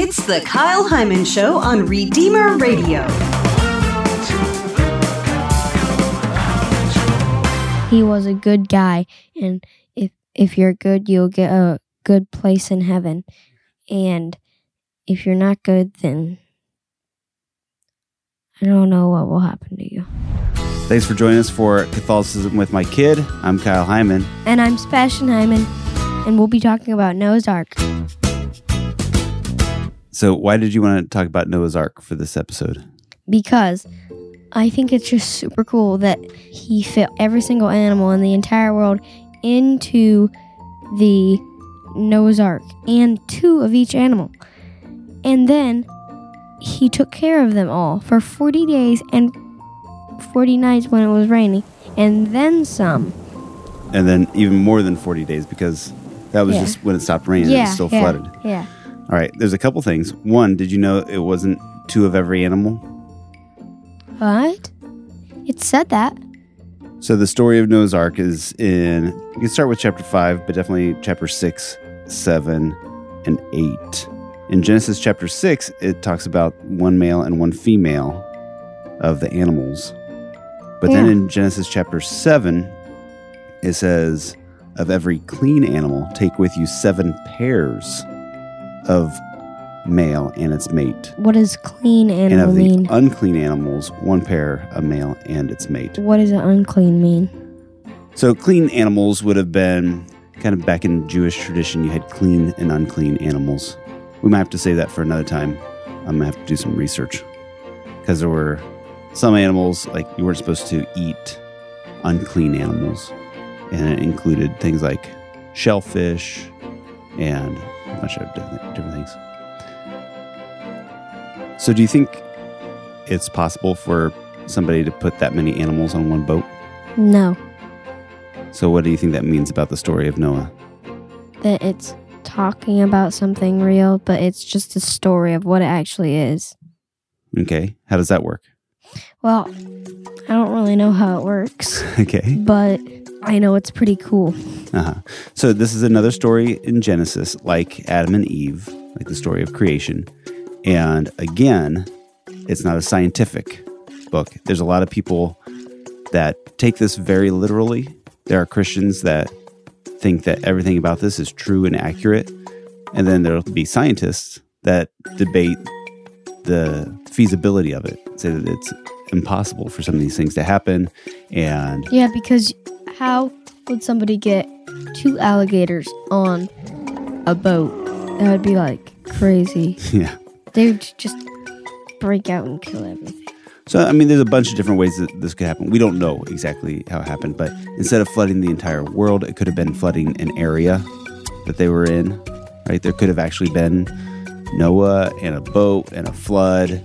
It's the Kyle Hyman Show on Redeemer Radio. He was a good guy, and if if you're good, you'll get a good place in heaven. And if you're not good, then I don't know what will happen to you. Thanks for joining us for Catholicism with my kid. I'm Kyle Hyman. And I'm Sebastian Hyman, and we'll be talking about Noah's Ark. So, why did you want to talk about Noah's Ark for this episode? because I think it's just super cool that he fit every single animal in the entire world into the Noah's Ark and two of each animal. And then he took care of them all for 40 days and 40 nights when it was raining, and then some. And then even more than 40 days because that was Yeah. just when it stopped raining. yeah, it was still yeah, flooded. Yeah. All right, there's a couple things. One, did you know it wasn't two of every animal? What? It said that. So the story of Noah's Ark is in, you can start with chapter 5, but definitely chapter 6, 7, and 8. In Genesis chapter 6, it talks about one male and one female of the animals. But then in Genesis chapter 7, it says, Of every clean animal, take with you seven pairs of male and its mate. What does clean And animal of the mean? unclean animals, one pair, a male and its mate. what does an unclean mean? So clean animals would have been kind of back in Jewish tradition. You had clean and unclean animals. We might have to say that for another time. I'm gonna have to do some research because there were some animals like you weren't supposed to eat unclean animals, and it included things like shellfish and a bunch of different, different things. So, do you think it's possible for somebody to put that many animals on one boat? No. So, what do you think that means about the story of Noah? that it's talking about something real, but it's just a story of what it actually is. Okay, how does that work? Well, I don't really know how it works, Okay, but I know it's pretty cool. uh-huh. so this is another story in Genesis, like Adam and Eve, like the story of creation. And again, it's not a scientific book. There's a lot of people that take this very literally. There are Christians that think that everything about this is true and accurate. And then there'll be scientists that debate the feasibility of it, say that it's impossible for some of these things to happen. And Yeah, because how would somebody get two alligators on a boat? That would be like crazy. yeah. They would just break out and kill everything. So, I mean, there's a bunch of different ways that this could happen. We don't know exactly how it happened, but instead of flooding the entire world, it could have been flooding an area that they were in, right? There could have actually been Noah and a boat and a flood,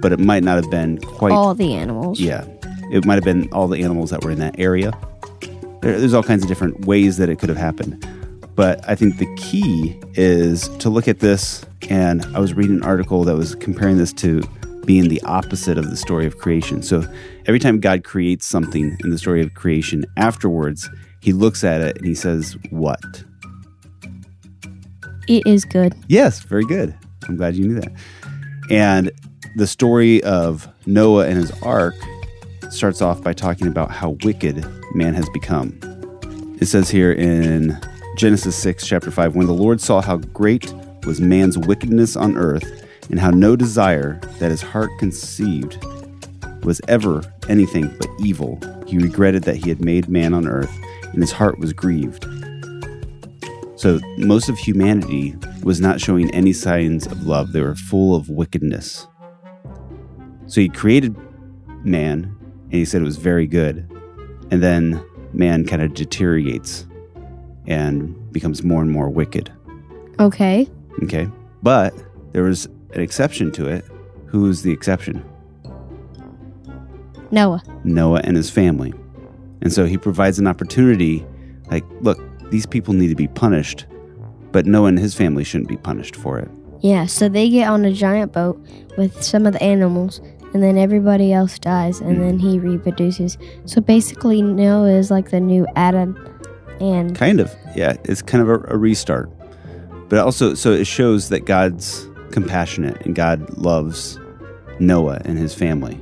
but it might not have been quite. All the animals. Yeah. It might have been all the animals that were in that area. There, there's all kinds of different ways that it could have happened. But I think the key is to look at this. And I was reading an article that was comparing this to being the opposite of the story of creation. So every time God creates something in the story of creation, afterwards, he looks at it and he says, What? It is good. Yes, very good. I'm glad you knew that. And the story of Noah and his ark starts off by talking about how wicked man has become. It says here in Genesis 6, chapter 5 When the Lord saw how great was man's wickedness on earth, and how no desire that his heart conceived was ever anything but evil, he regretted that he had made man on earth, and his heart was grieved. So most of humanity was not showing any signs of love. They were full of wickedness. So he created man and he said it was very good. And then man kind of deteriorates and becomes more and more wicked. Okay. Okay. But there was an exception to it. Who's the exception? Noah. Noah and his family. And so he provides an opportunity like, look, these people need to be punished, but Noah and his family shouldn't be punished for it. Yeah, so they get on a giant boat with some of the animals, and then everybody else dies, and then he reproduces. So basically, Noah is like the new Adam, and Kind of. Yeah, it's kind of a, a restart. But also, so it shows that God's compassionate and God loves Noah and his family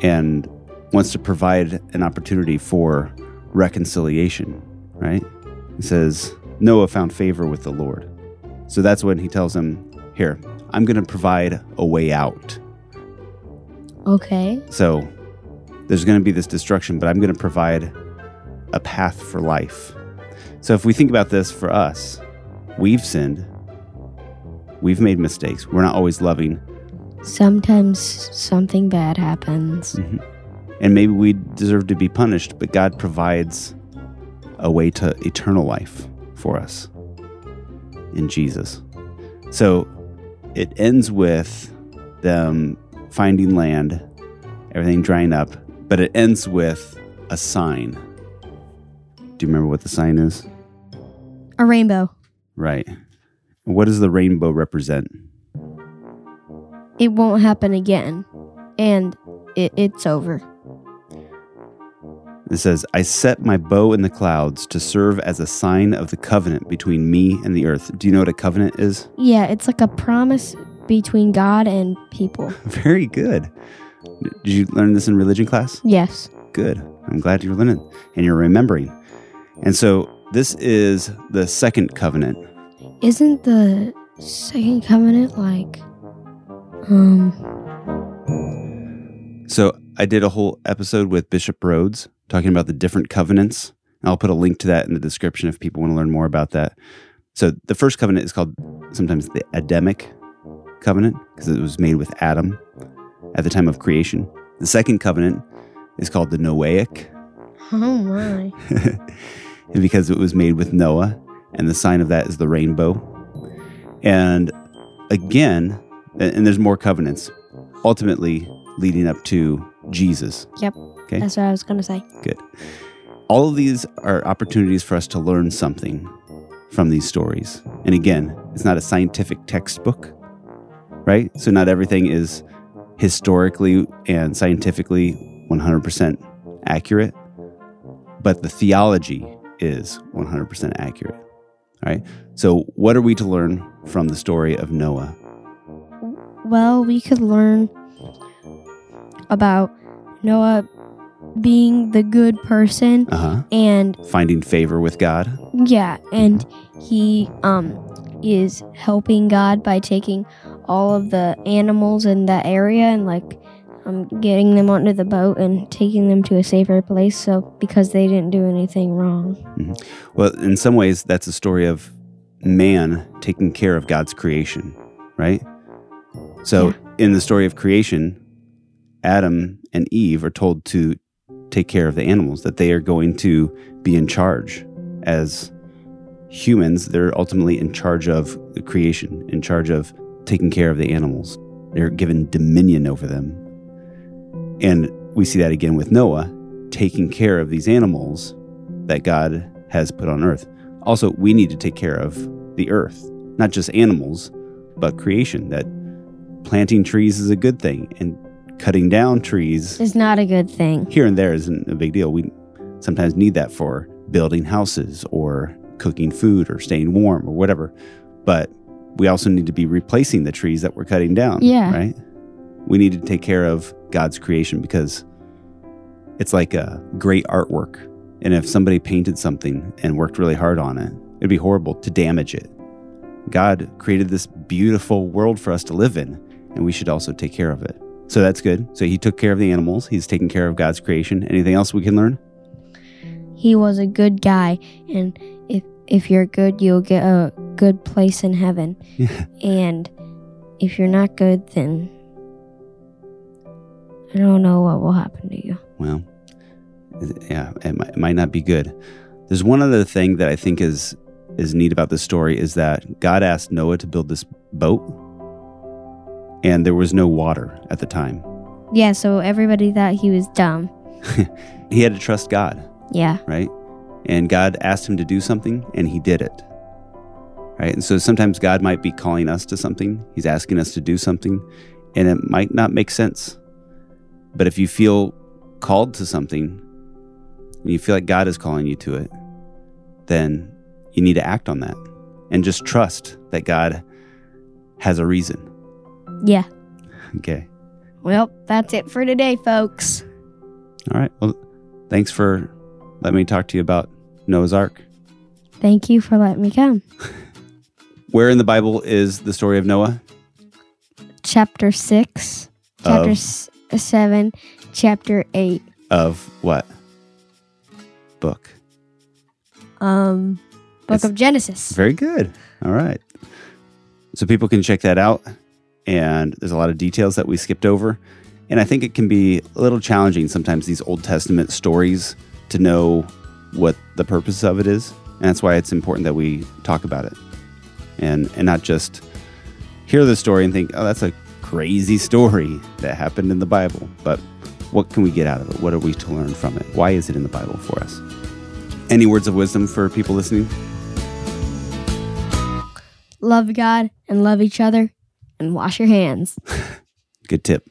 and wants to provide an opportunity for reconciliation, right? He says, Noah found favor with the Lord. So that's when he tells him, Here, I'm going to provide a way out. Okay. So there's going to be this destruction, but I'm going to provide a path for life. So if we think about this for us, we've sinned, we've made mistakes, we're not always loving, Sometimes something bad happens. Mm-hmm. and maybe we deserve to be punished, but God provides a way to eternal life for us in Jesus. So it ends with them finding land, everything drying up, but it ends with a sign. Do you remember what the sign is? A rainbow. Right. What does the rainbow represent? It won't happen again. And it, it's over. It says, I set my bow in the clouds to serve as a sign of the covenant between me and the earth. Do you know what a covenant is? Yeah, it's like a promise between God and people. Very good. Did you learn this in religion class? Yes. Good. I'm glad you're learning and you're remembering. And so this is the second covenant. Isn't the second covenant like um So I did a whole episode with Bishop Rhoades talking about the different covenants. I'll put a link to that in the description if people want to learn more about that. So the first covenant is called sometimes the Adamic covenant because it was made with Adam at the time of creation. The second covenant is called the Noahic oh my. and because it was made with Noah, and the sign of that is the rainbow. And again, and there's more covenants, ultimately leading up to Jesus. Yep. Okay. That's what I was gonna say. Good. All of these are opportunities for us to learn something from these stories. And again, it's not a scientific textbook, right? So not everything is historically and scientifically 100% accurate, but the theology is 100% accurate. All right. So, what are we to learn from the story of Noah? Well, we could learn about Noah being the good person Uh huh. and Finding favor with God. yeah, and he um is helping God by taking all of the animals in that area and like um getting them onto the boat and taking them to a safer place so because they didn't do anything wrong. Well, in some ways, that's a story of man taking care of God's creation, right? So, in the story of creation, Adam and Eve are told to take care of the animals, that they are going to be in charge. As humans, they're ultimately in charge of the creation, in charge of taking care of the animals. They're given dominion over them. And we see that again with Noah taking care of these animals that God has put on earth. Also, we need to take care of the earth, not just animals, but creation. That planting trees is a good thing, and cutting down trees is not a good thing. here and there isn't a big deal. We sometimes need that for building houses or cooking food or staying warm or whatever. But we also need to be replacing the trees that we're cutting down. Yeah. Right? We need to take care of God's creation because it's like a great artwork. And if somebody painted something and worked really hard on it, it'd be horrible to damage it. God created this beautiful world for us to live in, and we should also take care of it. So that's good. So he took care of the animals. He's taking care of God's creation. Anything else we can learn? He was a good guy and if you're good, you'll get a good place in heaven. Yeah. And if you're not good, then I don't know what will happen to you. Well, yeah, it might, it might not be good. There's one other thing that I think is is neat about this story is that God asked Noah to build this boat, and there was no water at the time. Yeah, so everybody thought he was dumb. He had to trust God, Yeah. right? And God asked him to do something, and he did it. Right? And so sometimes God might be calling us to something. He's asking us to do something, and it might not make sense. But if you feel called to something, and you feel like God is calling you to it, then you need to act on that and just trust that God has a reason. Yeah. Okay. Well, that's it for today, folks. All right. Well, thanks for letting me talk to you about Noah's Ark. Thank you for letting me come. Where in the Bible is the story of Noah? Chapter 6, chapter Of? s- 7, chapter 8. Of what? Book. Um, Book It's- of Genesis. Very good. All right. So people can check that out. And there's a lot of details that we skipped over. And I think it can be a little challenging sometimes, these Old Testament stories, to know what the purpose of it is. And that's why it's important that we talk about it and, and not just hear the story and think, oh, that's a crazy story that happened in the Bible. But what can we get out of it? What are we to learn from it? Why is it in the Bible for us? Any words of wisdom for people listening? Love God and love each other and wash your hands. Good tip.